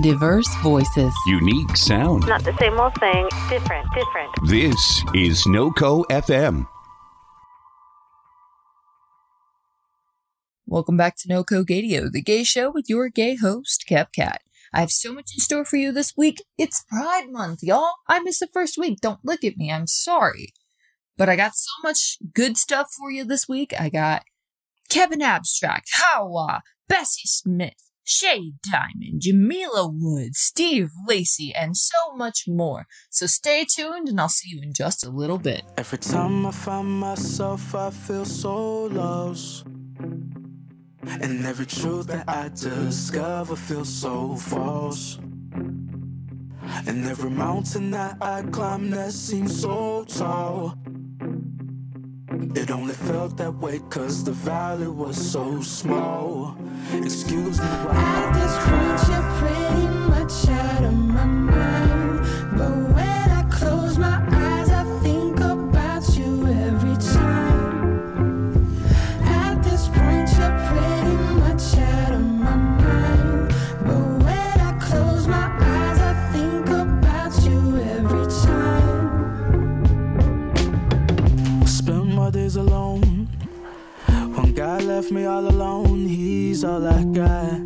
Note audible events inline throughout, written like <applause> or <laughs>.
Diverse voices. Unique sound. Not the same old thing, different, different. This is NoCo FM. Welcome back to No Code Radio, the gay show with your gay host, Kev Cat. I have so much in store for you this week. It's Pride Month, y'all. I missed the first week. Don't look at me. I'm sorry. But I got so much good stuff for you this week. I got Kevin Abstract, Hawa, Bessie Smith, Shea Diamond, Jamila Woods, Steve Lacy, and so much more. So stay tuned and I'll see you in just a little bit. Every time I find myself, I feel so lost. And every truth that I discover feels so false. And every mountain that I climb that seems so tall. It only felt that way cause the valley was so small. Excuse me At this point, you're pretty much out of my mind. Left me all alone. He's all I got.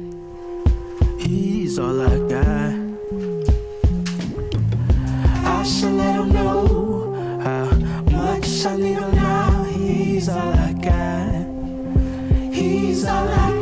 He's all I got. I should let him know how much I need him now. He's all I got. He's all I got.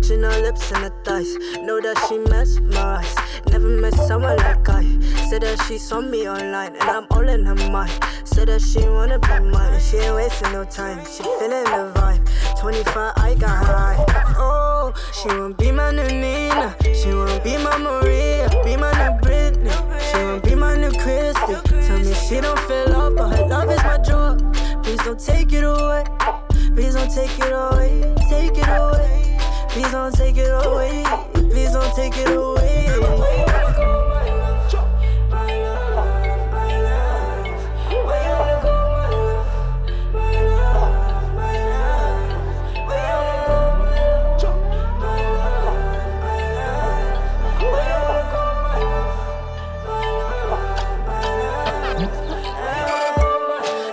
Touching her lips and her thighs. Know that she mesmerized. Never met someone like I. Said that she saw me online and I'm all in her mind. Said that she wanna be mine. She ain't wasting no time. She feeling the vibe. 25, I got eye. Oh, she wanna be my new Nina. She wanna be my Maria. Be my new Britney. She wanna be my new Christy. Tell me she don't feel love, but her love is my drug. Please don't take it away. Please don't take it away. Take it away. Please don't take it away. Please don't take it away.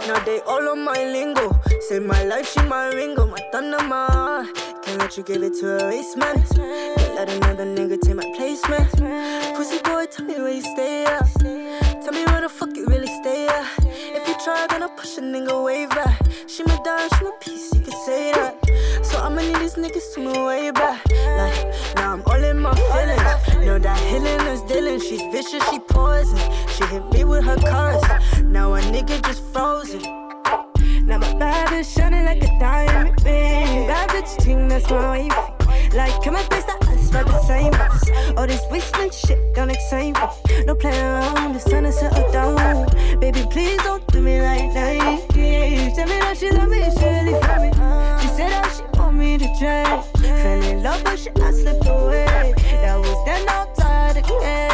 Now they all on my lingo. Say my life, she my ringo. My thunder, my Can't let you give it to a waste man. Can't let another nigga take my place, man. Pussy boy, tell me where you stay at. Tell me where the fuck you really stay at. If you try, gonna push a nigga way back. She my dime, she my piece, you can say that. So I'ma need these niggas to move way back. Like, now I'm all in my feelings. Know that healing is dealing. She's vicious, she poison. She hit me with her cars. Now a nigga just frozen. Now my bad bitch shining like a diamond ring. Bad bitch ting, that's my wife. Like, come and face the us for the same. All this wasteland shit don't excite me. No playing around, the sun is settled down. Baby, please don't do me like that. Yeah. Tell me that she love me, she really for me. She said that she want me to try. Fell in love, but she not slipped away. That was then outside the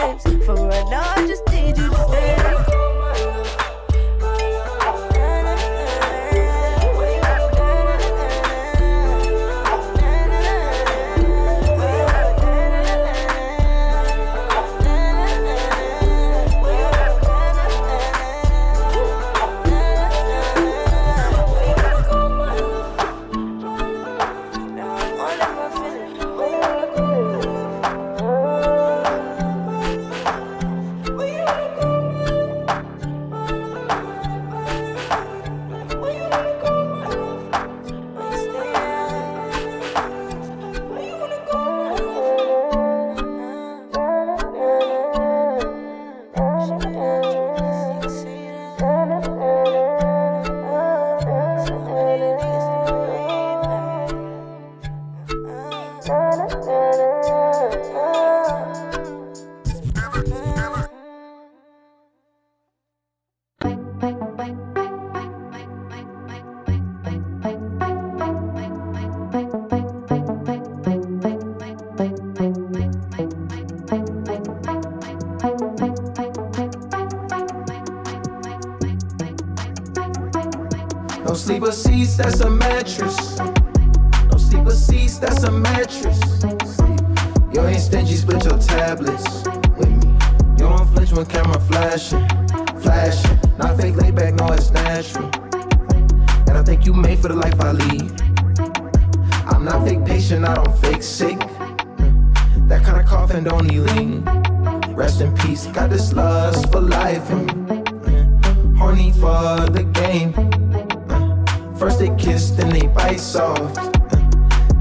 patient, I don't fake sick. That kind of coffin don't lean. Rest in peace, got this lust for life. mm, Horny for the game. Uh, First they kiss, then they bite soft. Uh,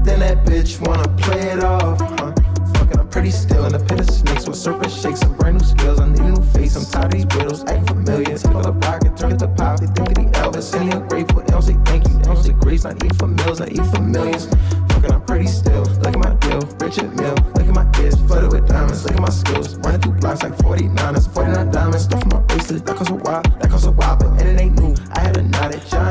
Then that bitch wanna play it off. I'm pretty still in the pit of snakes with serpent shakes. Some brand new skills, I need a new face. I'm tired of these riddles, acting familiar. Take all the rock and turn it to pop. They think of the Elvis, and they ungrateful. They say thank you, they don't grace. Not eat for meals, not eat for millions. Fucking, I'm pretty still. Look at my deal, Richard Mille. Look at my ears, flooded with diamonds. Look at my skills, running through blocks like 49ers, 49 diamonds. Stuff from my bracelet, that costs a while, that costs a while, but and it ain't new. I had a knotted giant error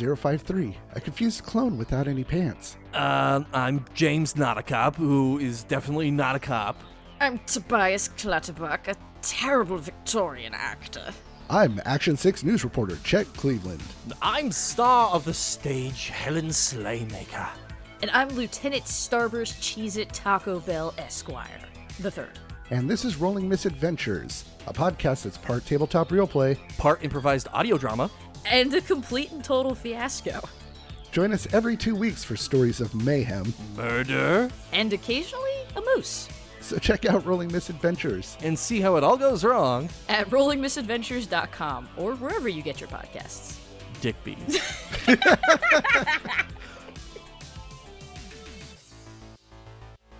JDC053, a confused clone without any pants. Uh, I'm James Not a Cop, who is definitely not a cop. I'm Tobias Clutterbuck, a terrible Victorian actor. I'm Action 6 news reporter Chet Cleveland. I'm star of the stage, Helen Slaymaker. And I'm Lieutenant Starburst Cheez It Taco Bell Esquire, the third. And this is Rolling Misadventures, a podcast that's part tabletop real play. Part improvised audio drama. And a complete and total fiasco. Join us every two weeks for stories of mayhem. Murder. And occasionally, a moose. So check out Rolling Misadventures. And see how it all goes wrong. At rollingmisadventures.com or wherever you get your podcasts. Dick bees. <laughs>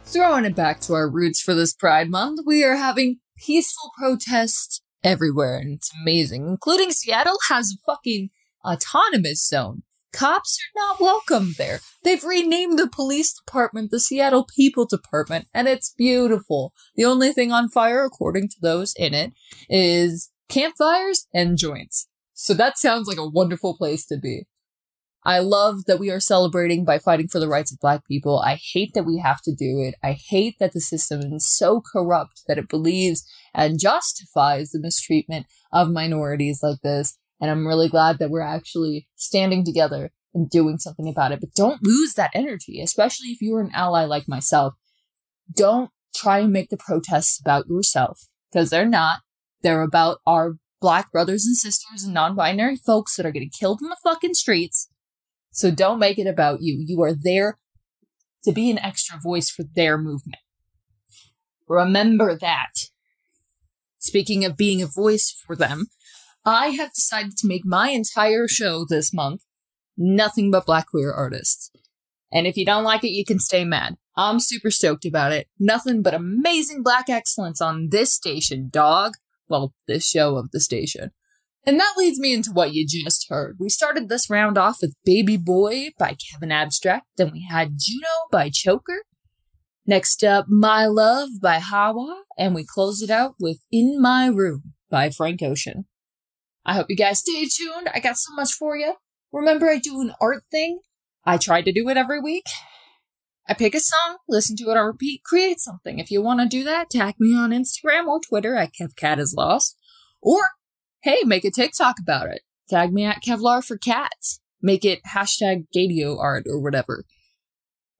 Throwing it back to our roots for this Pride Month, we are having peaceful protests everywhere, and it's amazing. Including Seattle has a fucking autonomous zone. Cops are not welcome there. They've renamed the police department the Seattle People Department, and it's beautiful. The only thing on fire, according to those in it, is campfires and joints. So that sounds like a wonderful place to be. I love that we are celebrating by fighting for the rights of black people. I hate that we have to do it. I hate that the system is so corrupt that it believes and justifies the mistreatment of minorities like this. And I'm really glad that we're actually standing together and doing something about it. But don't lose that energy, especially if you're an ally like myself. Don't try and make the protests about yourself because they're not. They're about our black brothers and sisters and non binary folks that are getting killed in the fucking streets. So don't make it about you. You are there to be an extra voice for their movement. Remember that. Speaking of being a voice for them, I have decided to make my entire show this month nothing but black queer artists. And if you don't like it, you can stay mad. I'm super stoked about it. Nothing but amazing black excellence on this station, dog. Well, this show of the station. And that leads me into what you just heard. We started this round off with Baby Boy by Kevin Abstract. Then we had Juno by Choker. Next up, My Love by Hawa. And we closed it out with In My Room by Frank Ocean. I hope you guys stay tuned. I got so much for you. Remember, I do an art thing. I try to do it every week. I pick a song, listen to it on repeat, create something. If you want to do that, tag me on Instagram or Twitter at KevCatIsLost. Or, Hey, make a TikTok about it. Tag me at Kevlar for cats. Make it hashtag Gaydio art or whatever.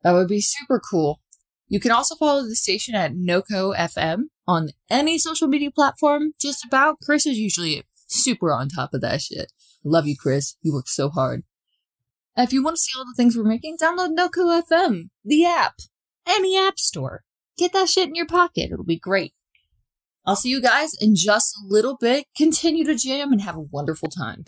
That would be super cool. You can also follow the station at NoCo FM on any social media platform, just about. Chris is usually super on top of that shit. Love you, Chris. You work so hard. If you want to see all the things we're making, download NoCo FM, the app, any app store. Get that shit in your pocket. It'll be great. I'll see you guys in just a little bit. Continue to jam and have a wonderful time.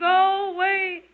go away.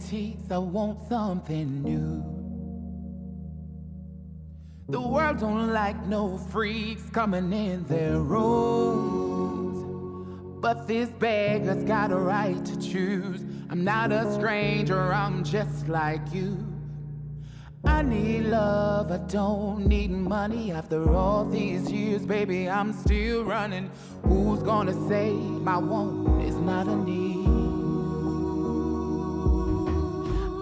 Antiques, I want something new. The world don't like no freaks coming in their rooms. But this beggar's got a right to choose. I'm not a stranger, I'm just like you. I need love, I don't need money. After all these years, baby, I'm still running. Who's gonna say my want is not a need?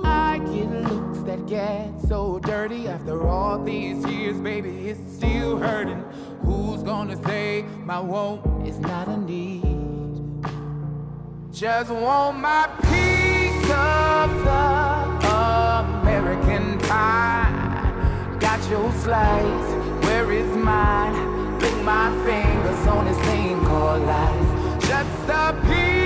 I get looks that get so dirty after all these years, baby, it's still hurting. Who's gonna say my want is not a need? Just want my piece of the American pie. Got your slice, where is mine? Lick my fingers on this thing called life. Just a piece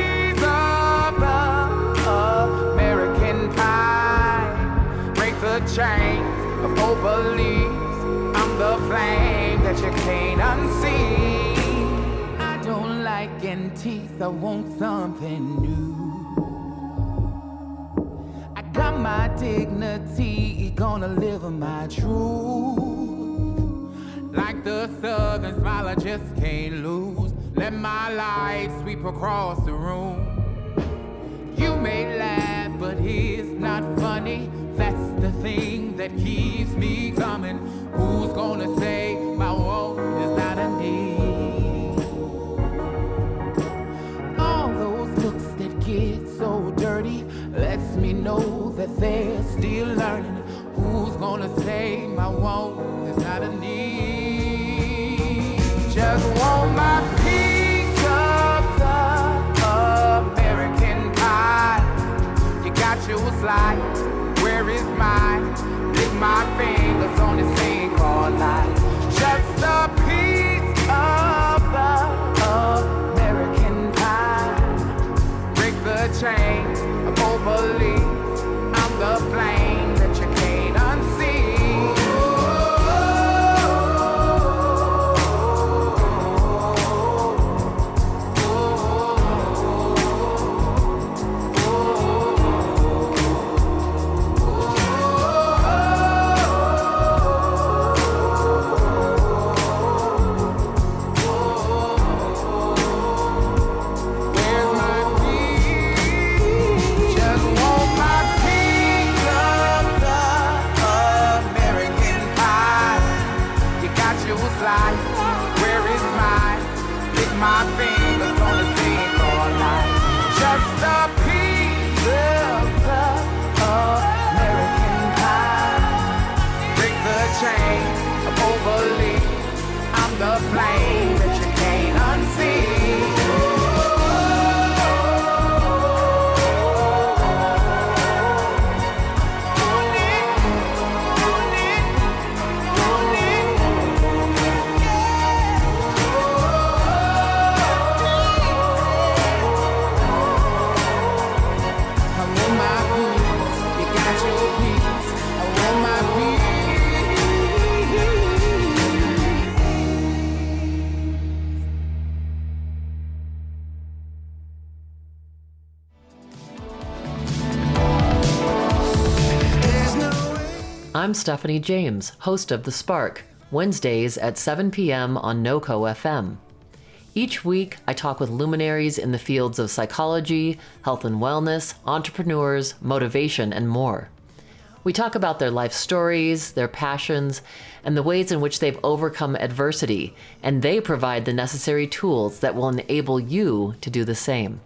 chains of old beliefs. I'm the flame that you can't unsee. I don't like antiques, I want something new. I got my dignity, gonna live my truth. Like the southern smile, I just can't lose. Let my light sweep across the room. You may laugh, but he's not funny. That's thing that keeps me coming. Who's gonna say my want is not a need? All those looks that get so dirty lets me know that they're still learning. Who's gonna say my want I'm Stephanie James, host of The Spark, Wednesdays at 7 p.m. on NoCo FM. Each week, I talk with luminaries in the fields of psychology, health and wellness, entrepreneurs, motivation, and more. We talk about their life stories, their passions, and the ways in which they've overcome adversity, and they provide the necessary tools that will enable you to do the same.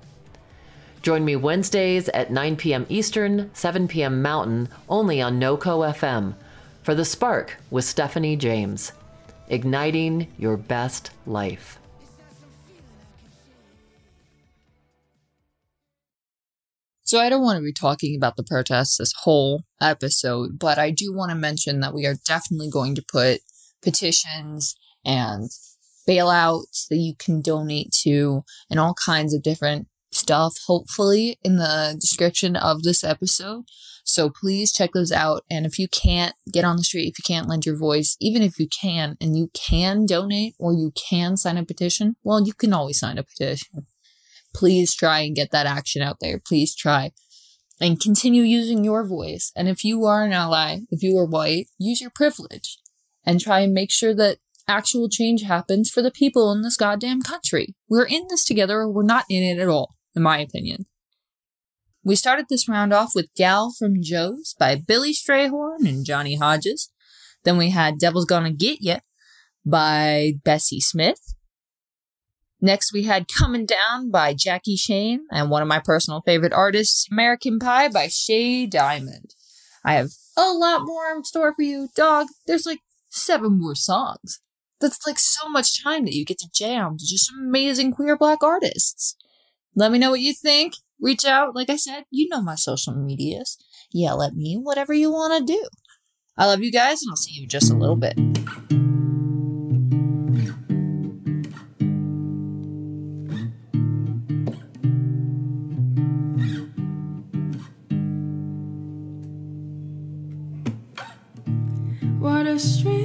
Join me Wednesdays at 9 p.m. Eastern, 7 p.m. Mountain, only on NoCo FM for The Spark with Stephanie James. Igniting your best life. So I don't want to be talking about the protests this whole episode, but I do want to mention that we are definitely going to put petitions and bailouts that you can donate to and all kinds of different stuff, hopefully, in the description of this episode. So please check those out. And if you can't get on the street, if you can't lend your voice, even if you can and you can donate or you can sign a petition, well, you can always sign a petition please try and get that action out there. Please try and continue using your voice. And if you are an ally, if you are white, use your privilege and try and make sure that actual change happens for the people in this goddamn country. We're in this together or we're not in it at all, in my opinion. We started this round off with Gal from Joe's by Billy Strayhorn and Johnny Hodges. Then we had Devil's Gonna Get Ya by Bessie Smith. Next, we had Coming Down by Jackie Shane and one of my personal favorite artists, American Pie by Shea Diamond. I have a lot more in store for you, dog. There's like seven more songs. That's like so much time that you get to jam to just amazing queer black artists. Let me know what you think. Reach out. Like I said, you know my social medias. Yell at me, whatever you want to do. I love you guys, and I'll see you in just a little bit. What a strange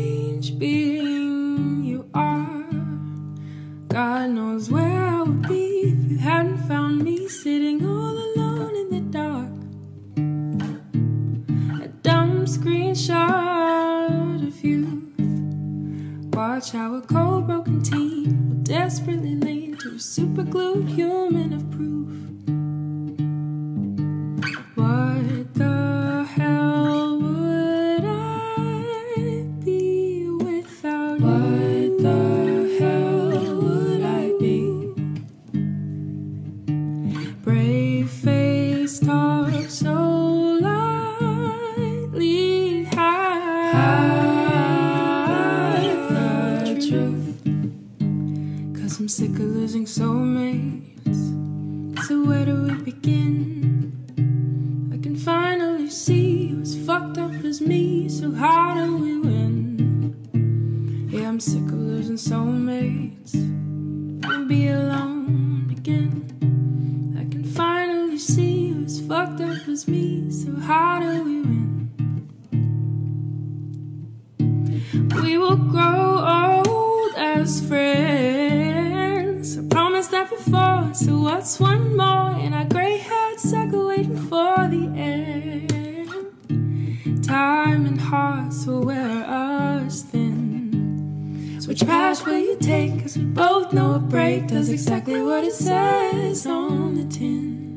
break does exactly what it says on the tin.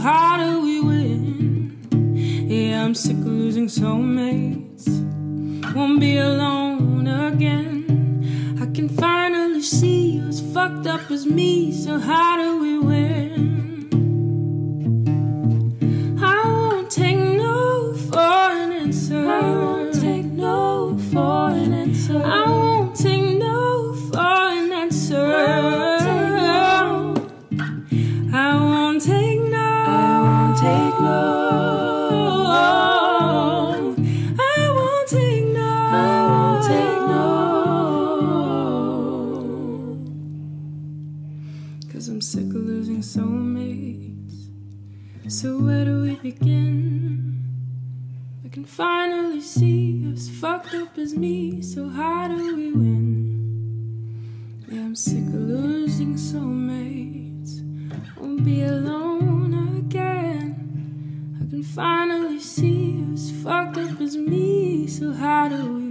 How do we win? Yeah, I'm sick of losing soulmates. Won't be alone again. I can finally see you as fucked up as me. So how be alone again. I can finally see who's fucked up as me, so how do we?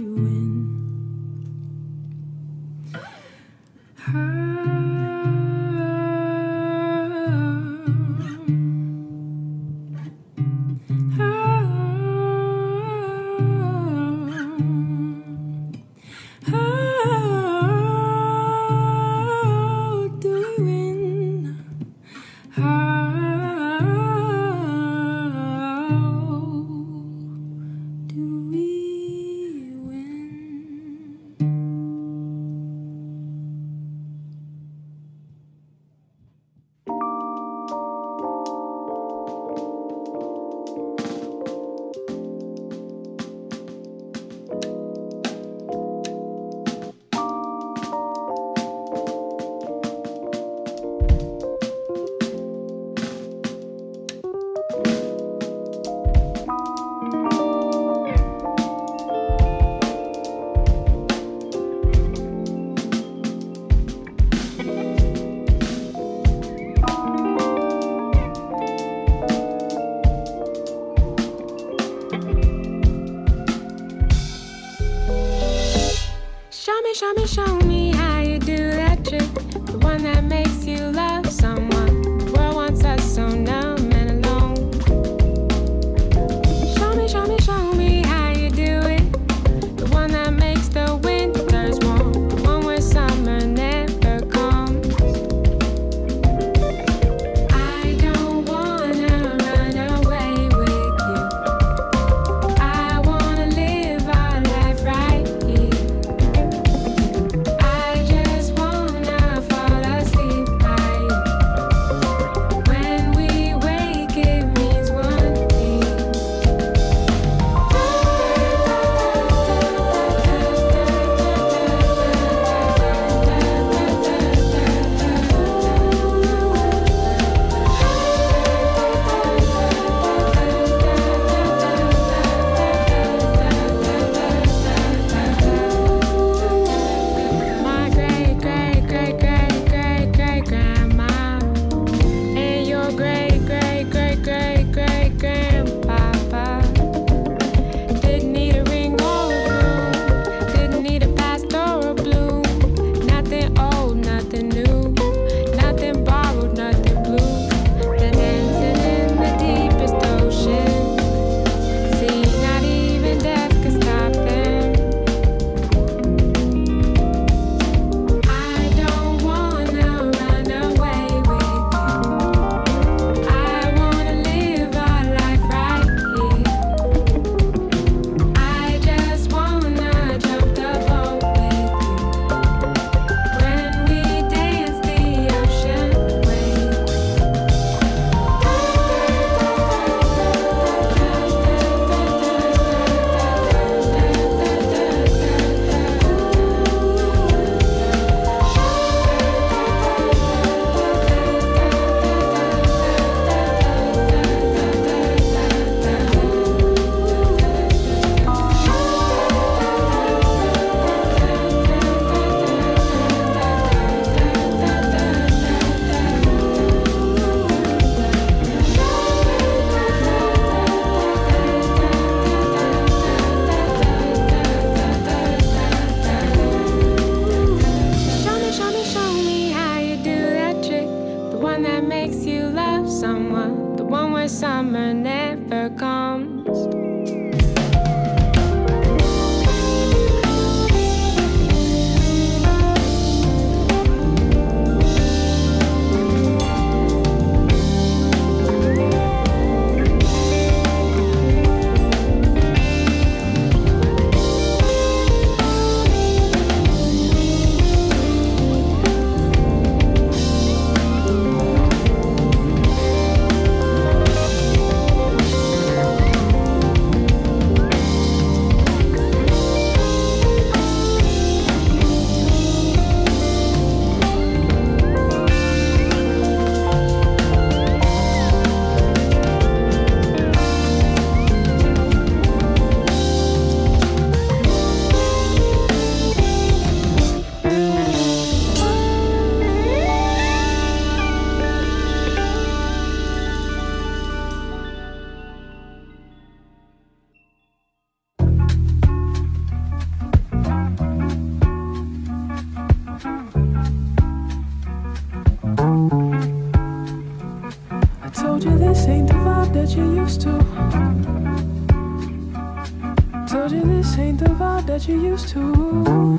That you used to.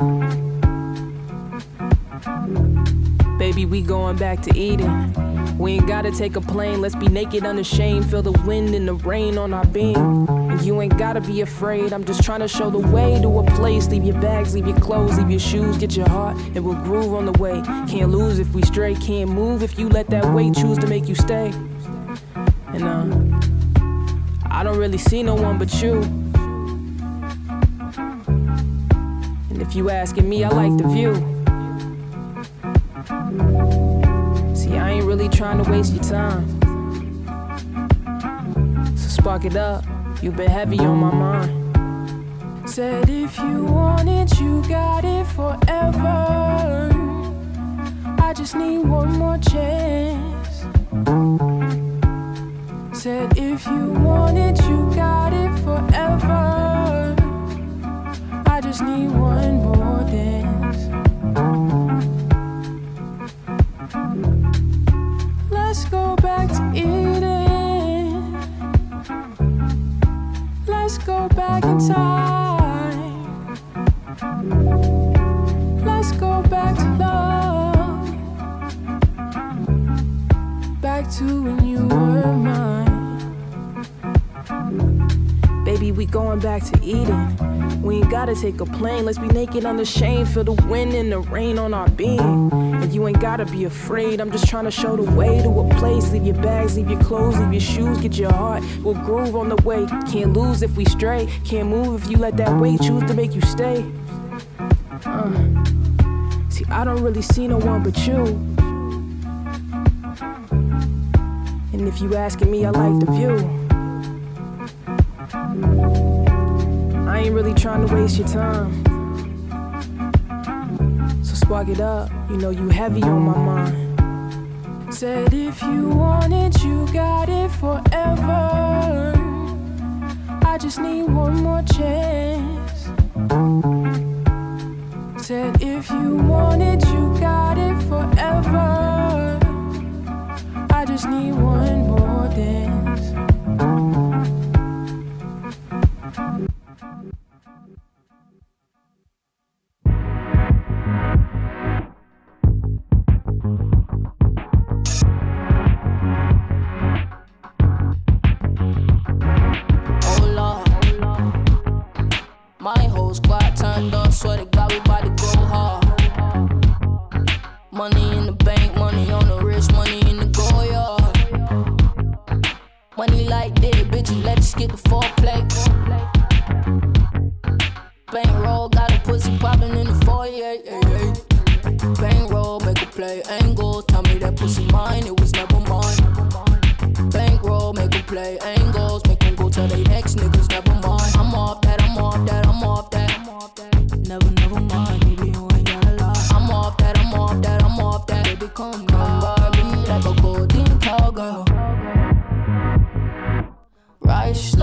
Baby, we going back to Eden. We ain't gotta take a plane, let's be naked unashamed. Feel the wind and the rain on our being. And you ain't gotta be afraid, I'm just trying to show the way to a place. Leave your bags, leave your clothes, leave your shoes, get your heart, and we'll groove on the way. Can't lose if we stray, can't move if you let that weight choose to make you stay. And uh, I don't really see no one but you. If you asking me, I like the view. See, I ain't really trying to waste your time. So spark it up, you've been heavy on my mind. Said if you want it, you got it forever. I just need one more chance. Said if you want it, you got it forever. Just need one more dance. Let's go back to Eden. Let's go back in time. Let's go back to love. Back to when you were mine. Baby, we going back to Eden. We ain't gotta take a plane. Let's be naked unashamed. Feel the wind and the rain on our being. And you ain't gotta be afraid. I'm just trying to show the way to a place. Leave your bags, leave your clothes, leave your shoes, get your heart. We'll groove on the way. Can't lose if we stray. Can't move if you let that weight choose to make you stay. Uh. See, I don't really see no one but you. And if you asking me, I like the view. Ain't really trying to waste your time. So spark it up, you know you heavy on my mind. Said if you want it, you got it forever. I just need one more chance. Said if you want it, you got it forever. I just need one more dance. Right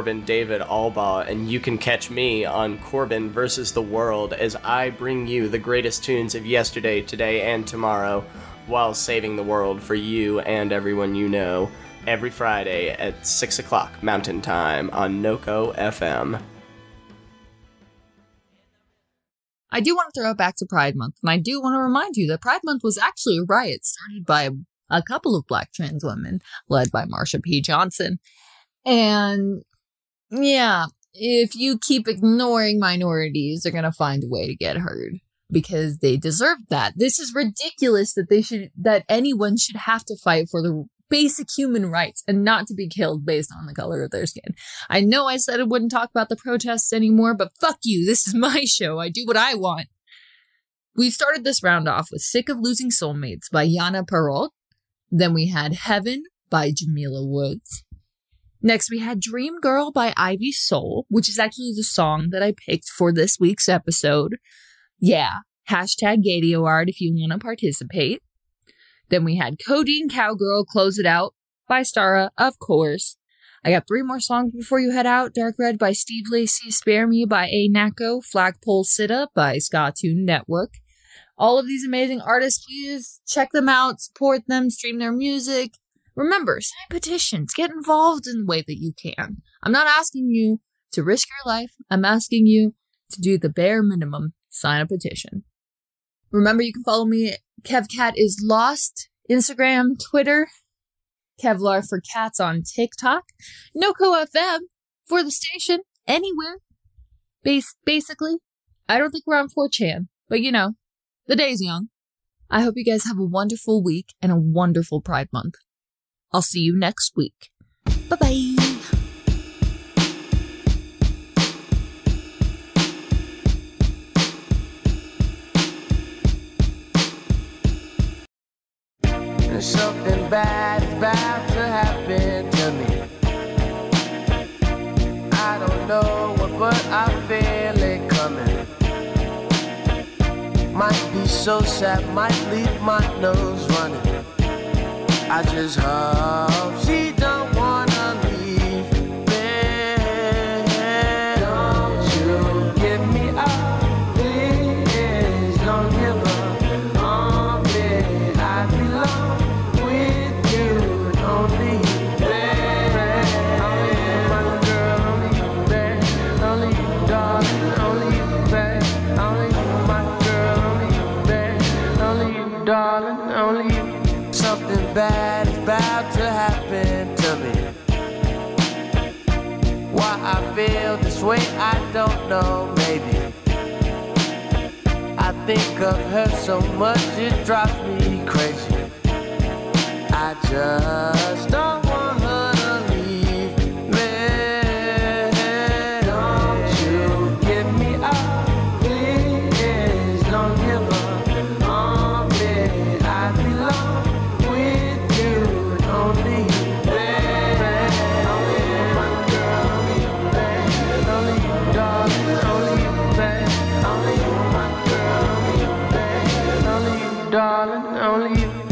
Corbin David Albaugh, and you can catch me on Corbin versus the World as I bring you the greatest tunes of yesterday, today, and tomorrow while saving the world for you and everyone you know every Friday at 6 o'clock Mountain Time on NOCO FM. I do want to throw it back to Pride Month, and I do want to remind you that Pride Month was actually a riot started by a, a couple of black trans women, led by Marsha P. Johnson. And yeah, if you keep ignoring minorities, they're gonna find a way to get heard because they deserve that. This is ridiculous that they should that anyone should have to fight for the basic human rights and not to be killed based on the color of their skin. I know I said I wouldn't talk about the protests anymore, but fuck you. <laughs> This is my show. I do what I want. We've started this round off with Sick of Losing Soulmates by Yana Perrault. Then we had Heaven by Jamila Woods. Next, we had Dream Girl by Ivy Sole, which is actually the song that I picked for this week's episode. Yeah, hashtag Gaydio Art if you want to participate. Then we had Codeine Cowgirl Close It Out by Stara, of course. I got three more songs before you head out. Dark Red by Steve Lacy, Spare Me by A Naco, Flagpole Sit Up by Tune Network. All of these amazing artists, please check them out, support them, stream their music. Remember, sign petitions, get involved in the way that you can. I'm not asking you to risk your life, I'm asking you to do the bare minimum sign a petition. Remember, you can follow me. KevCat is lost. Instagram, Twitter. Kevlar for cats on TikTok. NoCo FM for the station. Anywhere. Base, basically. I don't think we're on 4chan, but you know, the day's young. I hope you guys have a wonderful week and a wonderful Pride Month. I'll see you next week. Bye bye. Something bad is about to happen to me. I don't know what, but I feel it coming. Might be so sad, might leave my nose running. I just hope feel this way, I don't know, maybe. I think of her so much, it drives me crazy. I just don't darling. Only you.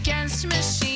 Against machines.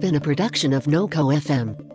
Been a production of NoCo FM.